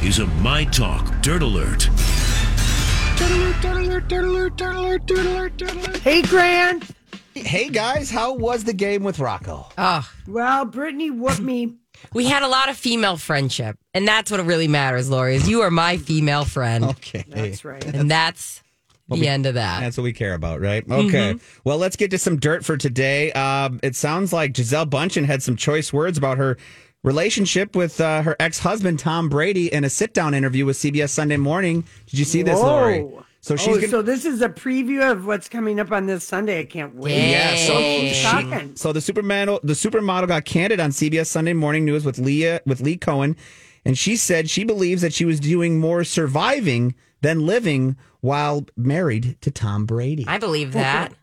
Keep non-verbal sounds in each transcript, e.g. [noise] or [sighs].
This is a My Talk Dirt Alert. Hey, Grant. Hey guys, how was the game with Rocco? Oh, Well, Brittany whooped me. [laughs] we had a lot of female friendship, and that's what really matters, Lori. Is you are my female friend, Okay. That's right. and that's the end of that. That's what we care about, right? Okay. Mm-hmm. Well, let's get to some dirt for today. Um, it sounds like Gisele Bündchen had some choice words about her relationship with uh, her ex husband, Tom Brady, in a sit down interview with CBS Sunday Morning. Did you see this, Lori? So she's oh, gonna, so this is a preview of what's coming up on this Sunday. I can't wait. Yeah, so Yay. She, so the supermodel the supermodel got candid on CBS Sunday Morning News with Leah with Lee Cowan, and she said she believes that she was doing more surviving than living while married to Tom Brady. I believe that. [laughs]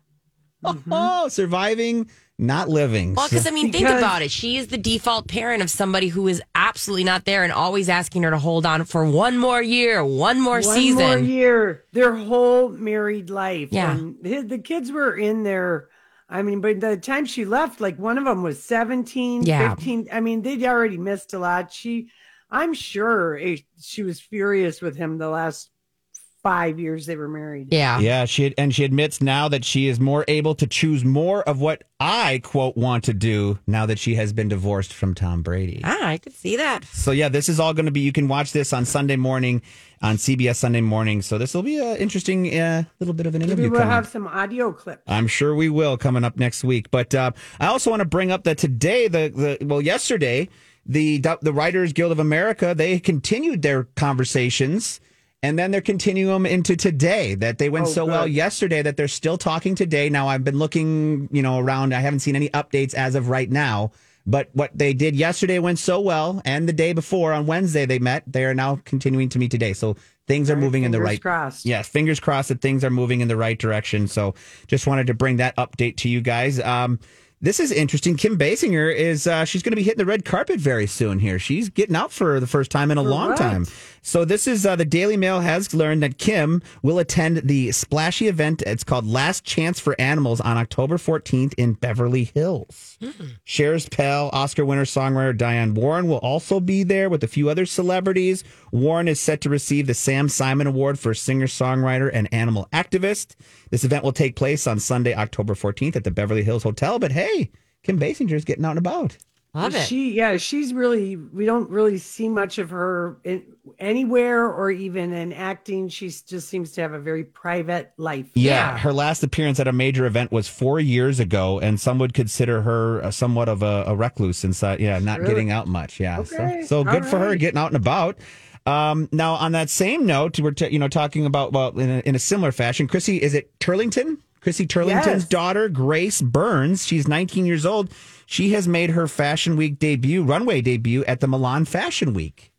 Oh, surviving, not living. Well, because I mean, think Because- about it. She is the default parent of somebody who is absolutely not there and always asking her to hold on for one more year, one more One season. One more year, their whole married life. Yeah. And the, the kids were in there. I mean, by the time she left, like one of them was 17, Yeah. 15. I mean, they'd already missed a lot. She, I'm sure eh, she was furious with him the last five years they were married. Yeah. Yeah, she and she admits now that she is more able to choose more of what I quote want to do now that she has been divorced from Tom Brady. Ah, I could see that. So yeah, this is all going to be. You can watch this on Sunday morning on CBS Sunday morning. So this will be an interesting uh, little bit of an Maybe interview. we'll coming have some audio clips. I'm sure we will coming up next week. But uh, I also want to bring up that today, the the well, yesterday, the the Writers Guild of America they continued their conversations. And then they're continuing into today. That they went Oh, so well yesterday that they're still talking today. Now I've been looking, you know, around. I haven't seen any updates as of right now. But what they did yesterday went so well, and the day before on Wednesday they met. They are now continuing to meet today. So things are right, moving in the fingers right. crossed. Yes, fingers crossed that things are moving in the right direction. So just wanted to bring that update to you guys. Um, this is interesting. Kim Basinger is uh, she's going to be hitting the red carpet very soon. Here, she's getting out for the first time in a long time. So this is uh, the Daily Mail has learned that Kim will attend the splashy event. It's called Last Chance for Animals on October 14th in Beverly Hills. Cher's pal, Oscar winner songwriter Diane Warren will also be there with a few other celebrities. Warren is set to receive the Sam Simon Award for singer songwriter and animal activist. This event will take place on Sunday, October 14th at the Beverly Hills Hotel. But hey, Kim Basinger is getting out and about. Love it. She, yeah, she's really. We don't really see much of her in, anywhere or even in acting. She just seems to have a very private life. Yeah, her last appearance at a major event was four years ago, and some would consider her uh, somewhat of a, a recluse inside. Yeah, not Really? getting out much. Yeah, Okay, so so good all for her getting out and about. Um, now, on that same note, we're t- you know talking about well in a, in a similar fashion. Chrissy, is it Turlington? Chrissy Turlington's Yes. daughter, Grace Burns. She's 19 years old. She has made her Fashion Week debut, runway debut at the Milan Fashion Week.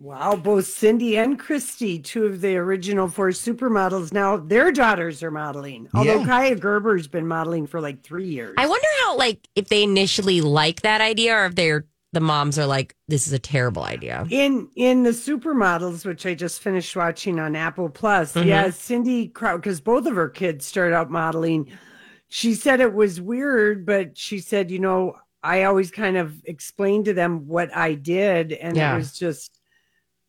Wow, both Cindy and Christy, two of the original four supermodels, now their daughters are modeling. Although Yeah. Kaia Gerber's been modeling for like three years. I wonder how, like, if they initially like that idea or if they're the moms are like, this is a terrible idea. in in the supermodels, which I just finished watching on Apple Plus, Mm-hmm. yeah, Cindy Crow, because both of her kids started out modeling. She said it was weird, but she said, you know, I always kind of explained to them what I did, and Yeah. it was just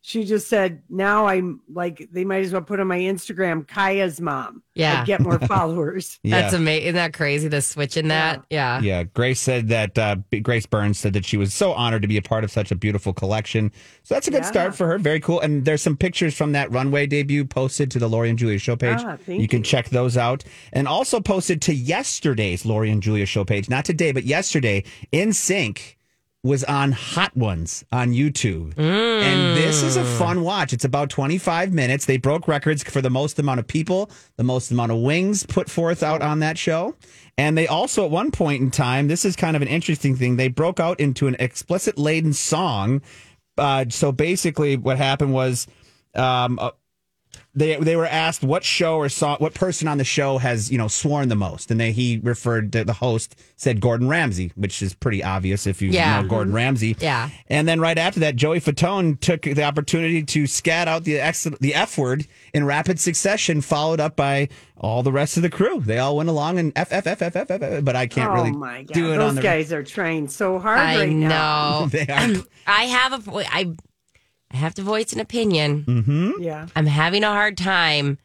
she just said, now I'm like, they might as well put on my Instagram, Kaia's mom. Yeah. Like, get more [laughs] followers. That's amazing. Isn't that crazy? The switch in that. Yeah. Yeah, Grace said that uh, Grace Burns said that she was so honored to be a part of such a beautiful collection. So that's a good Yeah. start for her. Very cool. And there's some pictures from that runway debut posted to the Lori and Julia show page. Ah, thank you can check those out. And also posted to yesterday's Lori and Julia show page, not today, but yesterday. NSYNC was on Hot Ones on YouTube. And this is a fun watch. It's about 25 minutes. They broke records for the most amount of people, the most amount of wings put forth out on that show. And they also, at one point in time, this is kind of an interesting thing, they broke out into an explicit laden song. Uh, so basically, what happened was um, uh, they they were asked what show or song, what person on the show has you know sworn the most, and they, he referred to the host said Gordon Ramsay, which is pretty obvious if you Yeah. know mm-hmm. Gordon Ramsay. Yeah. And then right after that, Joey Fatone took the opportunity to scat out the X, the F word in rapid succession, followed up by all the rest of the crew. They all went along and F F F F F F. F, But I can't oh really my God. do it Those on the. guys are trained so hard I right now. know. [laughs] They are. [clears throat] I have a. vo- I. I have to voice an opinion. Mm-hmm. Yeah. I'm having a hard time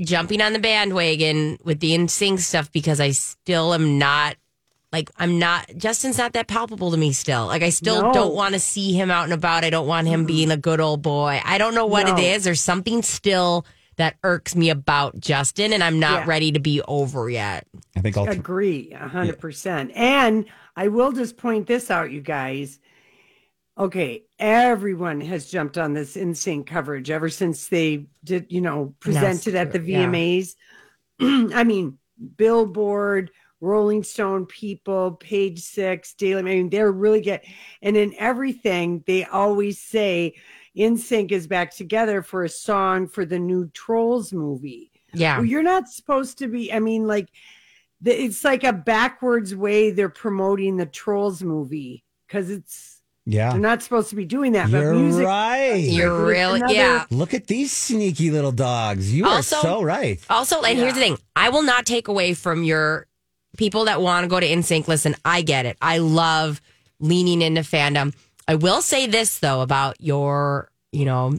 jumping on the bandwagon with the NSYNC stuff because I still am not like I'm not Justin's not that palpable to me still. Like I still No. don't want to see him out and about. I don't want him being a good old boy. I don't know what No. it is. There's something still that irks me about Justin and I'm not Yeah. ready to be over yet. I think I'll. Agree, a hundred percent. And I will just point this out, you guys. Okay, everyone has jumped on this insane coverage ever since they did, you know, presented at the yeah. VMAs. [clears throat] I mean, Billboard, Rolling Stone, People, Page Six, Daily. I mean, they're really get, and in everything they always say, "NSYNC is back together for a song for the new Trolls movie." Yeah. Well, you're not supposed to be. I mean, like, the, it's like a backwards way they're promoting the Trolls movie because it's Yeah. they're not supposed to be doing that. You're but music, right. You're really another- yeah. Look at these sneaky little dogs. You Also- are so right. Also, and here's the thing I will not take away from your people that want to go to NSYNC. Listen, I get it. I love leaning into fandom. I will say this, though, about your, you know,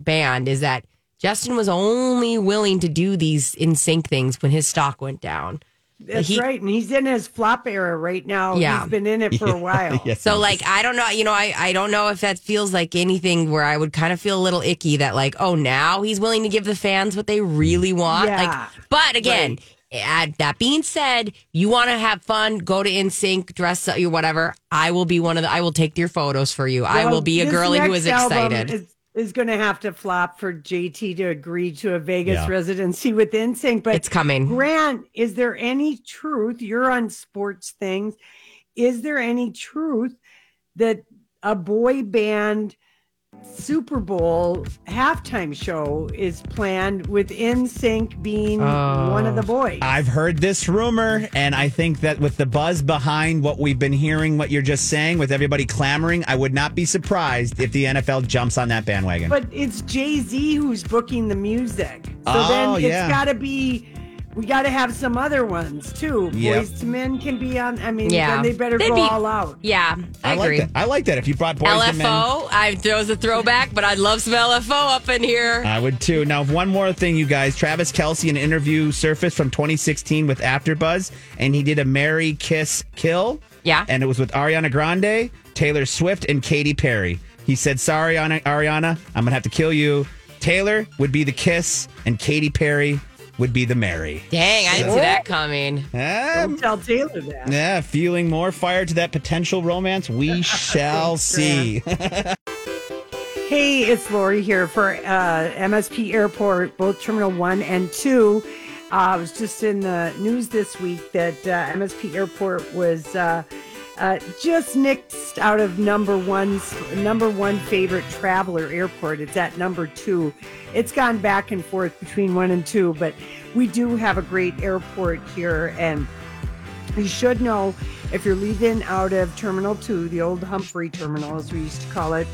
band is that Justin was only willing to do these NSYNC things when his stock went down. That's he- right, and he's in his flop era right now. Yeah. he's been in it for a [laughs] while. Yes. So, like, I don't know, you know, I, I don't know if that feels like anything where I would kind of feel a little icky that, like, oh, now he's willing to give the fans what they really want. Yeah. Like, but again, add, that being said, you want to have fun, go to NSYNC, dress up, or whatever. I will be one of the, I will take your photos for you. I will be a this who is who album excited. Is, is going to have to flop for JT to agree to a Vegas Yeah. residency with NSYNC, but It's coming. Grant, is there any truth? You're on sports things. Is there any truth that a boy band Super Bowl halftime show is planned with NSYNC being one of the oh. boys? I've heard this rumor, and I think that with the buzz behind what we've been hearing, what you're just saying, with everybody clamoring, I would not be surprised if the NFL jumps on that bandwagon. But it's Jay Z who's booking the music. So Oh, then it's yeah. got to be, we got to have some other ones too. Yep. Boyz II Men can be on. I mean, Yeah. then they better They'd go be- all out. yeah, I, like agree. that. I like that. If you brought Boyz II Men, LFO, I throws a throwback, but I'd love some LFO up in here. I would too. Now, one more thing, you guys. Travis Kelce, an interview surfaced from 2016 with AfterBuzz, and he did a Mary Kiss Kill. Yeah. And it was with Ariana Grande, Taylor Swift, and Katy Perry. He said, Sorry, Ana- Ariana, I'm going to have to kill you. Taylor would be the kiss, and Katy Perry would be the Mary. Dang, I didn't see that coming. Um, Don't tell Taylor that. yeah, feeling more fire to that potential romance? We [laughs] shall see. Hey, it's Lori here for uh, MSP Airport, both Terminal 1 and 2. Uh, I was just in the news this week that uh, MSP Airport was uh, just nixed out of number one, number one favorite traveler airport. It's at number two. It's gone back and forth between one and two, but we do have a great airport here, and you should know if you're leaving out of Terminal 2, the old Humphrey Terminal, as we used to call it,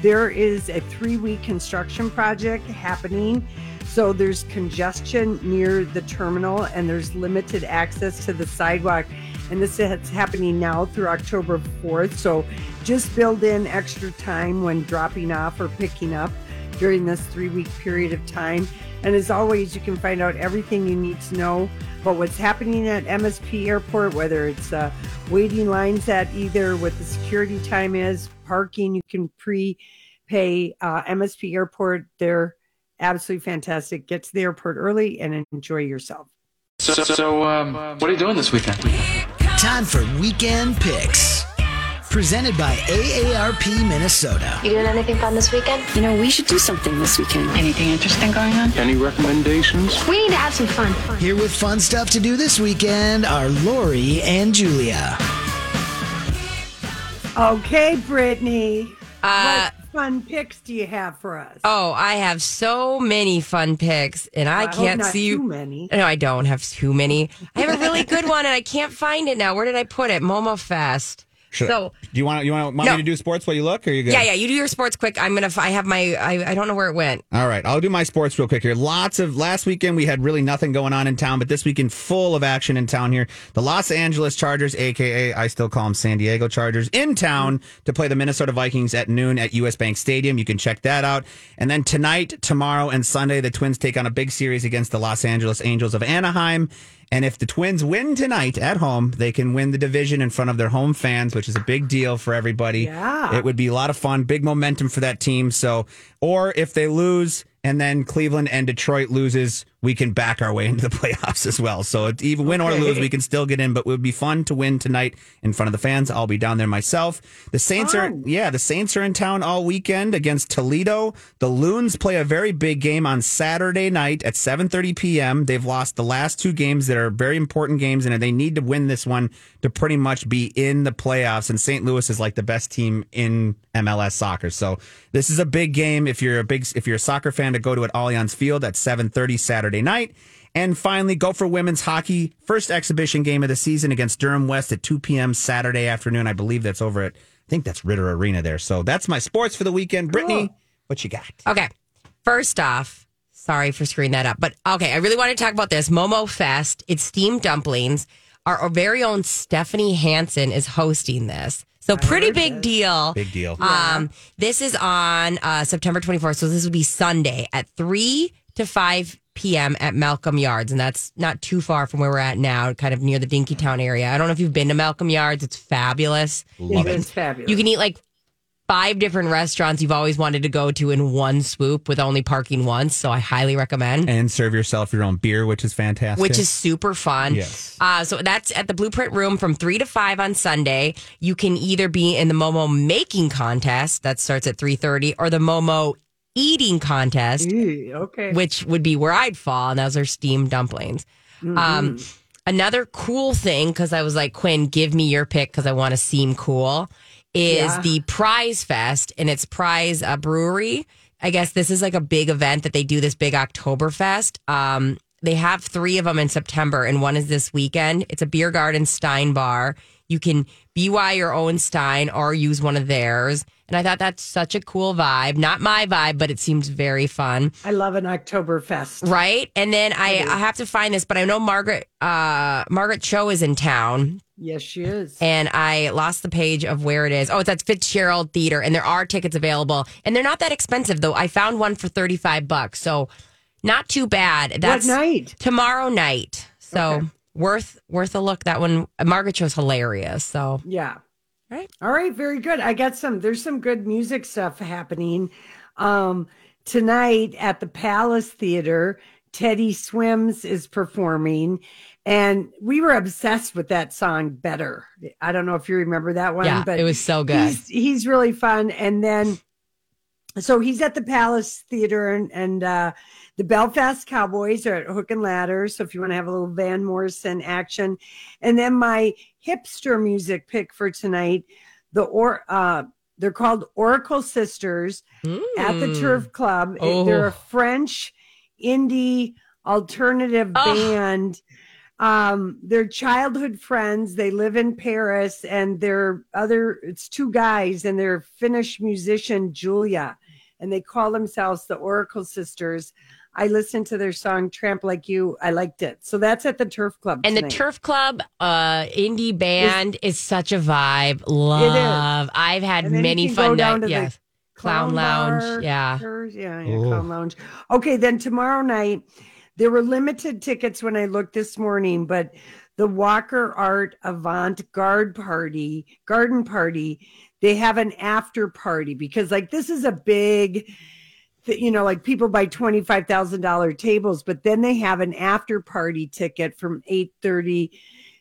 there is a three week construction project happening. So there's congestion near the terminal and there's limited access to the sidewalk. And this is happening now through October 4th. So just build in extra time when dropping off or picking up during this three week period of time. And as always, you can find out everything you need to know about what's happening at MSP Airport, whether it's uh, waiting lines at either what the security time is, parking, you can pre pay uh, MSP Airport. They're absolutely fantastic. Get to the airport early and enjoy yourself. So, so um, what are you doing this weekend? Time for Weekend Picks. Presented by AARP Minnesota. You doing anything fun this weekend? You know, we should do something this weekend. Anything interesting going on? Any recommendations? We need to have some fun. Here with fun stuff to do this weekend are Lori and Julia. Okay, Brittany. Uh, what fun picks do you have for us? Oh, I have so many fun picks, and I, I can't see too many. No, I don't have too many. I have a really [laughs] good one, and I can't find it now. Where did I put it? Momo Fest. Should- So do you want you want, want No. me to do sports while you look, or you good? yeah, yeah. You do your sports quick. I'm gonna. I have my. I, I don't know where it went. All right, I'll do my sports real quick here. Lots of last weekend we had really nothing going on in town, but this weekend full of action in town here. The Los Angeles Chargers, aka I still call them San Diego Chargers, in town to play the Minnesota Vikings at noon at US Bank Stadium. You can check that out. And then tonight, tomorrow, and Sunday, the Twins take on a big series against the Los Angeles Angels of Anaheim. And if the Twins win tonight at home, they can win the division in front of their home fans, which is a big deal for everybody. Yeah. It would be a lot of fun, big momentum for that team. So, or if they lose and then Cleveland and Detroit loses, we can back our way [laughs] into the playoffs as well. So, even win or lose, we can still get in. But it would be fun to win tonight in front of the fans. I'll be down there myself. The Saints are, yeah, the Saints are in town all weekend against Toledo. The Loons play a very big game on Saturday night at 7:30 p.m. They've lost the last two games that are very important games, and they need to win this one to pretty much be in the playoffs. And St. Louis is like the best team in MLS soccer, so this is a big game. If you're a big, if you're a soccer fan, to go to at Allianz Field at 7:30 Saturday night. And finally, Gopher women's hockey. First exhibition game of the season against Durham West at 2 p.m. Saturday afternoon. I believe that's over at, I think that's Ridder Arena there. So that's my sports for the weekend. Brittany, what you got? Okay. First off, sorry for screwing that up, but okay, I really want to talk about this Momo Fest. It's steamed dumplings. Our, our very own Stephanie Hansen is hosting this. So pretty big deal. Big deal. Um, this is on uh, September 24th. So this will be Sunday at 3 to 5 p.m. at Malcolm Yards. And that's not too far from where we're at now, kind of near the Dinkytown area. I don't know if you've been to Malcolm Yards. It's fabulous. Love It's it. fabulous. You can eat like five different restaurants you've always wanted to go to in one swoop with only parking once. So I highly recommend. And serve yourself your own beer, which is fantastic. Which is super fun. Yes. Uh, so that's at the Blueprint Room from three to five on Sunday. You can either be in the Momo making contest that starts at three thirty, or the Momo eating contest, Ew, okay. which would be where I'd fall, and those are steamed dumplings. Um, another cool thing, because I was like, Quinn, give me your pick because I want to seem cool, is Yeah. the Prize Fest, and it's Prize uh, Brewery. I guess this is like a big event that they do this big Oktoberfest. Um, they have three of them in September, and one is this weekend. It's a beer garden Stein bar. You can BY your own Stein or use one of theirs. And I thought that's such a cool vibe. Not my vibe, but it seems very fun. I love an Oktoberfest. Right. And then I, I have to find this, but I know Margaret uh Margaret Cho is in town. Yes, she is. And I lost the page of where it is. Oh, it's at Fitzgerald Theater, and there are tickets available, and they're not that expensive though. I found one for thirty five bucks, so not too bad. That's night? Tomorrow night. So Okay. worth worth a look. That one, Margaret Cho's hilarious. So Yeah. Right. All right. Very good. I got some, there's some good music stuff happening. Um, tonight at the Palace Theater, Teddy Swims is performing. And we were obsessed with that song better. I don't know if you remember that one, Yeah, but it was so good. He's, he's really fun. And then, so he's at the Palace Theater and, and, uh, the Belfast Cowboys are at Hook and Ladder. So if you want to have a little Van Morrison action, and then my hipster music pick for tonight, the or uh, they're called Oracle Sisters at the Mm. Turf Club. Oh. They're a French indie alternative Oh. band. Um, they're childhood friends. They live in Paris, and they're other. It's two guys, and they're Finnish musician Julia, and they call themselves the Oracle Sisters. I listened to their song "Tramp Like You." I liked it. So that's at the Turf Club. And the. Turf Club uh indie band is, such a vibe. Love. I've had And then you many can fun down nights. to the Yes. Clown, bar, Lounge. Yeah. Yeah, yeah, Clown Lounge. Okay, then tomorrow night there were limited tickets when I looked this morning, but the Walker Art Avant Garde Party, Garden Party, they have an after party because like this is a big you know, like people buy twenty five thousand dollar tables, but then they have an after party ticket from eight thirty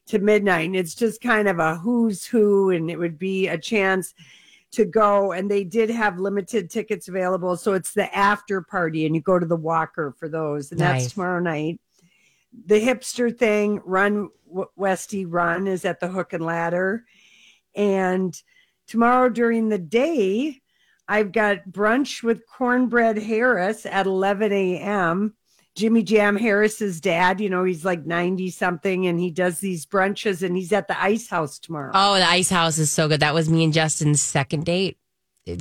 to midnight, and it's just kind of a who's who, and it would be a chance to go. And they did have limited tickets available, so it's the after party, and you go to the Walker for those, and Nice. that's tomorrow night. The hipster thing, Run Westy Run, is at the Hook and Ladder, and tomorrow during the day. I've got brunch with Cornbread Harris at 11 a.m. Jimmy Jam Harris's dad, you know, he's like 90 something and he does these brunches and he's at the Ice House tomorrow. Oh, the Ice House is so good. That was me and Justin's second date.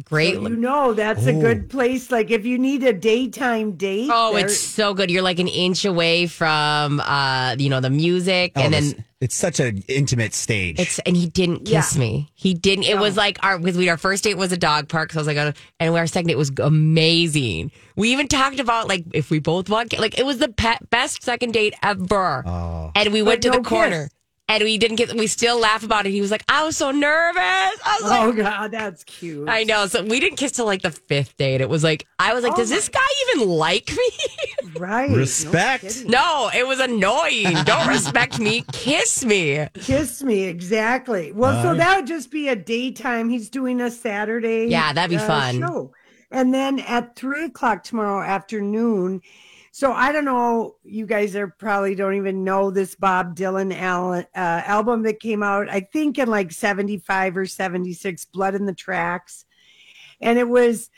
Great. So you know, that's a good place. Like if you need a daytime date. Oh, there- it's so good. You're like an inch away from uh, you know, the music Oh, and this- then it's such an intimate stage. It's and he didn't kiss Yeah. me. He didn't. It was like our because we our first date was a dog park. So I was like, uh, and our second date was amazing. We even talked about like if we both want like it was the pe- best second date ever. oh. And we went to no the corner. kiss. And we didn't get. We still laugh about it. He was like, "I was so nervous." I was like, Oh God, that's cute. "I know." So we didn't kiss till like the fifth date. It was like I was like, Oh "Does this guy even like me?" [laughs] Right. Respect. kidding. no, it was annoying. Don't respect me. [laughs] Kiss me. Kiss me, exactly. Well, so that would just be a daytime. He's doing a Saturday. Yeah, that'd be uh, fun. Show. And then at three o'clock tomorrow afternoon. So I don't know. You guys are probably don't even know this Bob Dylan al- uh, album that came out. I think in like seventy five or seventy six. Blood in the Tracks, and it was.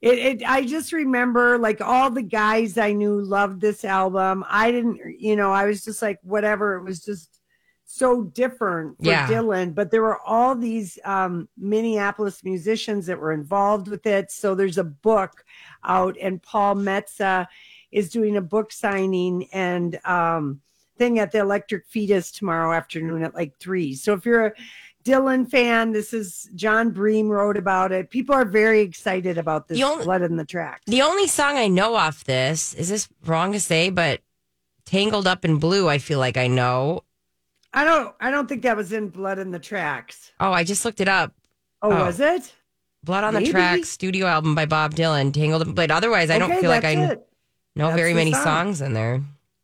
It, it I just remember like all the guys I knew loved this album. I didn't, you know, I was just like whatever. It was just so different for Yeah. Dylan, but there were all these um, Minneapolis musicians that were involved with it. So there's a book out, and Paul Metsa is doing a book signing and um, thing at the Electric Fetus tomorrow afternoon at like three. So if you're a Dylan fan, this is Jon Bream wrote about it. People are very excited about this The only- Blood in the Tracks. The only song I know off this is this wrong to say, but "Tangled Up in Blue." I feel like I know. I don't I don't think that was in Blood in the Tracks. Oh, I just looked it up. Oh, Oh. was it? "Blood on the Tracks" studio album by Bob Dylan. "Tangled," Up- but otherwise, I don't Okay, feel like I it. Know That's very many song. songs in there.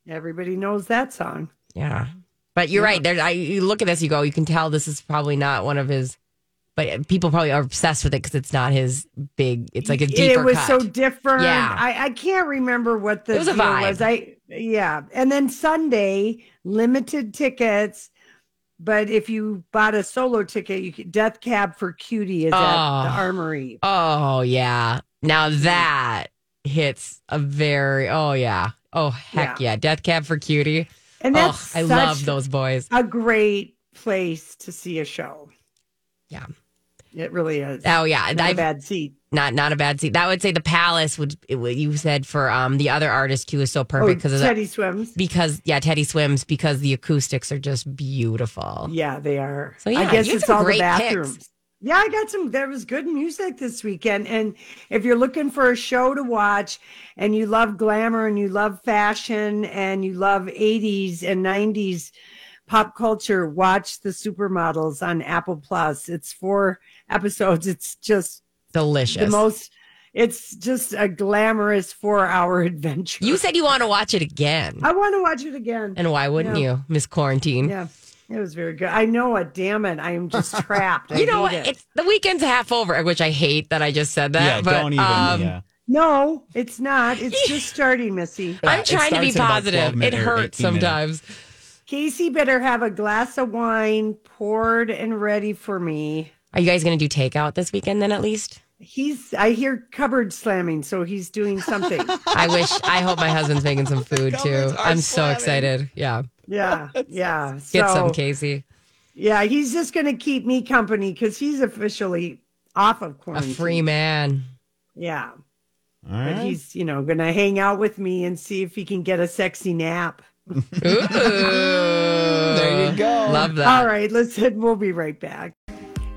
Everybody knows that song. Yeah, but you're right. There, I you look at this, you go, you can tell this is probably not one of his. But people probably are obsessed with it because it's not his big. It's like a deeper it was cut. so different. Yeah. I, I can't remember what the It was a vibe. was. I yeah, and then Sunday limited tickets. But if you bought a solo ticket, you could, Death Cab for Cutie is at the Oh. Armory. Oh yeah. Now that hits a very. Oh yeah. Oh heck yeah. Death Cab for Cutie. And oh, that's I love those boys. a great place to see a show. Yeah. It really is. Oh yeah. Not a I've- bad seat. Not not a bad seat. That would say the Palace would. It, would- you said for um the other artist too is so perfect Oh, because of Teddy that. Swims. Because yeah, Teddy swims because the acoustics are just beautiful. Yeah, they are. So, yeah, I guess it's all the great picks. Yeah, I got some. There was good music this weekend, and if you're looking for a show to watch, and you love glamour, and you love fashion, and you love '80s and '90s pop culture, watch the Supermodels on Apple Plus. It's four episodes. It's just Delicious. the most. It's just a glamorous four-hour [laughs] adventure. you said you want to watch it again, I want to watch it again. and why wouldn't Yeah. you, Miss Quarantine? Yeah, it was very good. I know it. Damn it, I am just [laughs] trapped. I You know what? it. It's the weekend's half over, which I hate that I just said that. yeah, but, don't even. um, yeah. No, it's not. It's [laughs] just starting, Missy. I'm trying to be starts in about 12 positive. It hurts 18 minutes. sometimes. Casey better have a glass of wine poured and ready for me. Are you guys going to do takeout this weekend then at least? He's I hear cupboard slamming, so he's doing something. [laughs] I wish, I hope my husband's making some food too. I'm so excited. Yeah. yeah, [laughs] yeah. Get so, some, Casey. Yeah, he's just gonna keep me company because he's officially off of quarantine. A free man. Yeah. All but he's you know gonna hang out with me and see if he can get a sexy nap. [laughs] there you go. Love that. All right, listen, we'll be right back.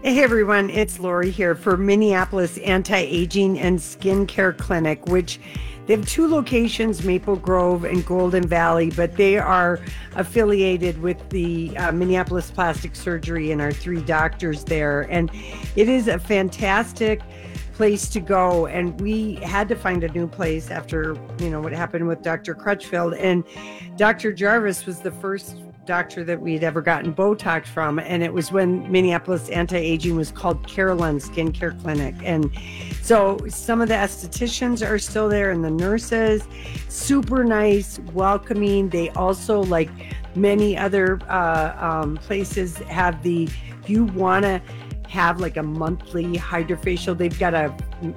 Hey everyone, it's Lori here for Minneapolis Anti Aging and Skincare Clinic, which they have two locations, Maple Grove and Golden Valley, but they are affiliated with the uh, Minneapolis Plastic Surgery and our three doctors there. And it is a fantastic place to go. And we had to find a new place after, you know, what happened with Dr. Crutchfield. And Dr. Jarvis was the first doctor that we'd ever gotten Botox from. And it was when Minneapolis Anti Aging was called Carolyn Skincare Clinic. And so some of the estheticians are still there and the nurses, super nice, welcoming. They also, like many other uh, um, places, have the, if you want to, have like a monthly hydrofacial. They've got a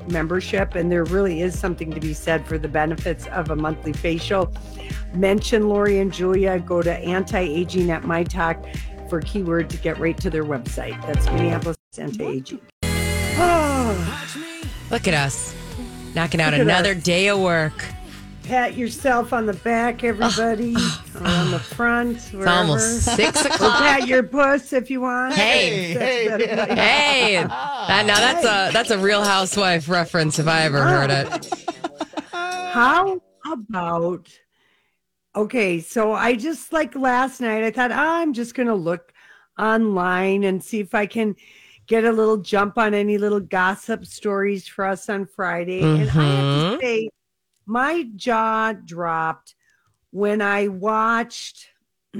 membership, and there really is something to be said for the benefits of a monthly facial. Mention Lori and Julia. Go to anti aging at my talk for keyword to get right to their website. That's Minneapolis Anti Aging. Oh, [sighs] Look at us. Knocking out another us. day of work. Pat yourself on the back, [sighs] everybody, or on the front. It's almost six Or o'clock. pat your puss if you want. Hey, That's better. Hey, [laughs] now that's a that's a Real Housewife reference if I ever heard it. [laughs] How about okay? So I just like last night, I thought "Ah, I'm just gonna look online and see if I can get a little jump on any little gossip stories for us on Friday. And I have to say, my jaw dropped when I watched [clears throat]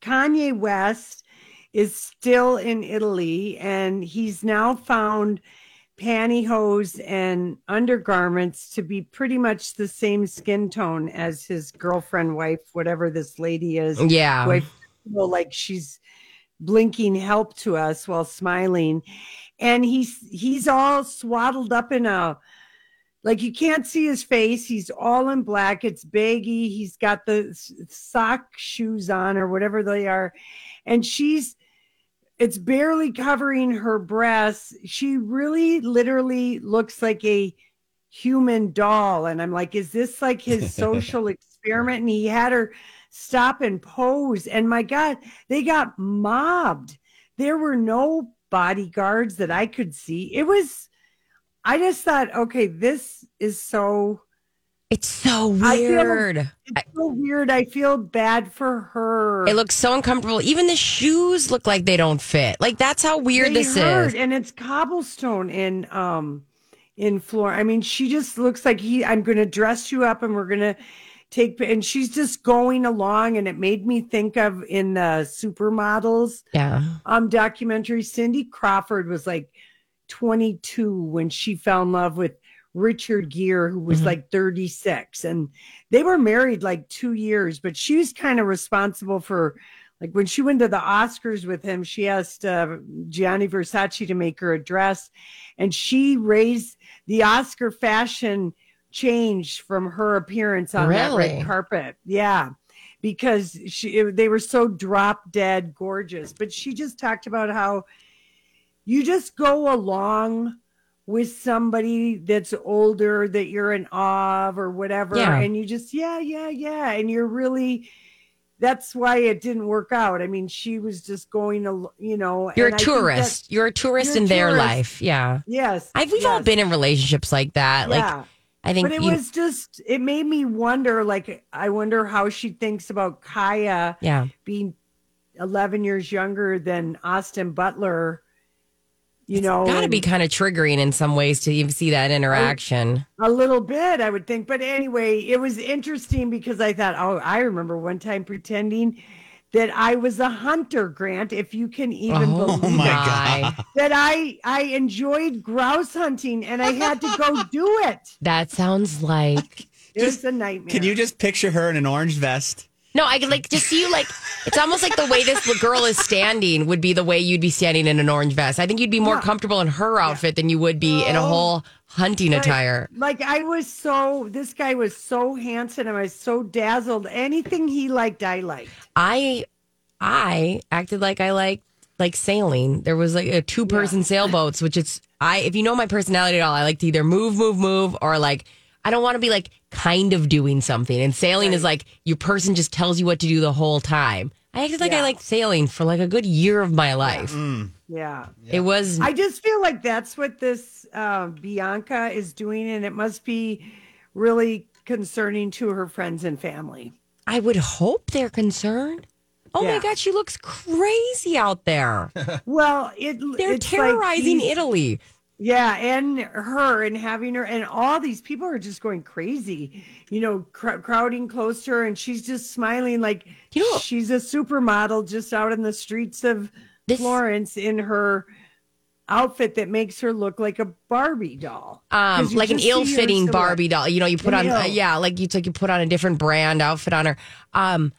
Kanye West is still in Italy and he's now found pantyhose and undergarments to be pretty much the same skin tone as his girlfriend, wife, whatever this lady is. Yeah. Wife, well, like she's blinking help to us while smiling. And he's he's all swaddled up in a like you can't see his face. He's all in black. It's baggy. He's got the sock shoes on or whatever they are. And she's it's barely covering her breasts. She really literally looks like a human doll. And I'm like, is this like his [laughs] social experiment? And he had her stop and pose. And my God, they got mobbed. There were no bodyguards that I could see. It was, I just thought, okay, this is so. It's so I feel- weird. It's so weird. I feel bad for her. It looks so uncomfortable. Even the shoes look like they don't fit. Like that's how weird They this hurt, is. and it's cobblestone in um in Florida. I mean, she just looks like he. I'm going to dress you up, and we're going to take. And she's just going along, and it made me think of in the supermodels Yeah. um documentary. Cindy Crawford was like 22 when she fell in love with Richard Gere, who was Mhm. like 36, and they were married like two years. But she was kind of responsible for. Like when she went to the Oscars with him, she asked uh, Gianni Versace to make her a dress, and she raised the Oscar fashion change from her appearance on that red carpet. Yeah, because she it- they were so drop dead gorgeous. But she just talked about how you just go along with somebody that's older that you're in awe of or whatever, Yeah. and you just yeah yeah yeah, and you're really that's why it didn't work out. I mean, she was just going to, you know. You're and a I think that- tourist. You're a tourist a in their tourist. life. Yeah. Yes. I, we've all been in relationships like that. Yeah. Like I think but it you, was just, it made me wonder, like, I wonder how she thinks about Kaia yeah. being 11 years younger than Austin Butler, you know. Got to be kind of triggering in some ways to even see that oh, interaction. A little bit, I would think. But anyway, it was interesting because I thought, oh, I remember one time pretending that I was a hunter, Grant, if you can even Oh believe my it. God. That I I enjoyed grouse hunting and I had to go do it. [laughs] That sounds like It was a nightmare. Can you just picture her in an orange vest? No. I could like just see you like it's almost like the way this girl is standing would be the way you'd be standing in an orange vest. I think you'd be more Yeah. comfortable in her outfit than you would be in a Oh. whole hunting Like- attire. Like I was so this guy was so handsome and I was so dazzled. Anything he liked, I liked. I I acted like I liked like sailing. There was like a two person sailboats, which it's I if you know my personality at all, I like to either move, move, move, or like I don't want to be like kind of doing something. And sailing is like your person just tells you what to do the whole time. I acted like I Yeah. liked sailing for like a good year of my life. Yeah. It was I just feel like that's what this uh, Bianca is doing, and it must be really concerning to her friends and family. I would hope they're concerned. Oh my god, she looks crazy out there. [laughs] Well, it They're it's like terrorizing these- Italy. Yeah, and her and having her and all these people are just going crazy, you know, cr- crowding close to her, and she's just smiling like You know- she's a supermodel just out in the streets of This- Florence in her outfit that makes her look like a Barbie doll, Um, like an just see her ill-fitting. Barbie doll. You know, you put on, uh, yeah, like you like you put on a different brand outfit on her. Um,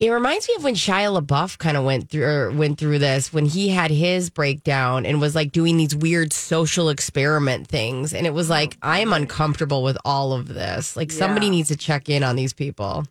it reminds me of when Shia LaBeouf kind of went through or went through this when he had his breakdown and was like doing these weird social experiment things, and it was like oh, I am uncomfortable with all of this. Like somebody needs to check in on these people.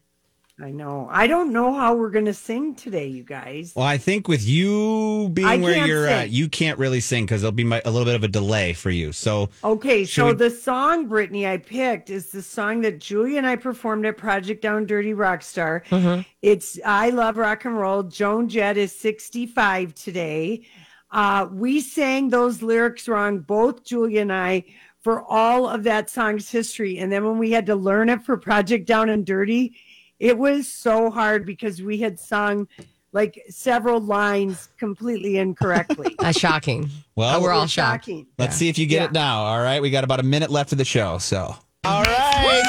I know. I don't know how we're gonna sing today, you guys. Well, I think with you I being where you're at, you can't really sing because there'll be my, a little bit of a delay for you. So Okay, so we- the song Brittany I picked is the song that Julia and I performed at Project Down Dirty Rockstar. Mm-hmm. It's I Love Rock and Roll. Joan Jett is 65 today. Uh, we sang those lyrics wrong, both Julia and I, for all of that song's history. And then when we had to learn it for Project Down and Dirty, it was so hard because we had sung like several lines completely incorrectly. [laughs] That's shocking. Well, we're all It shocked. shocking. let's see if you get Yeah. it now. All right, we got about a minute left of the show. So all right,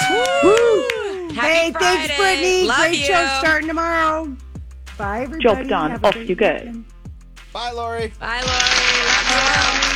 Happy hey, thanks, Brittany. Love Great you. show starting tomorrow. Bye, everybody. Job done. Have a Off great you go. weekend. bye, Lori. Bye, Lori. Love you.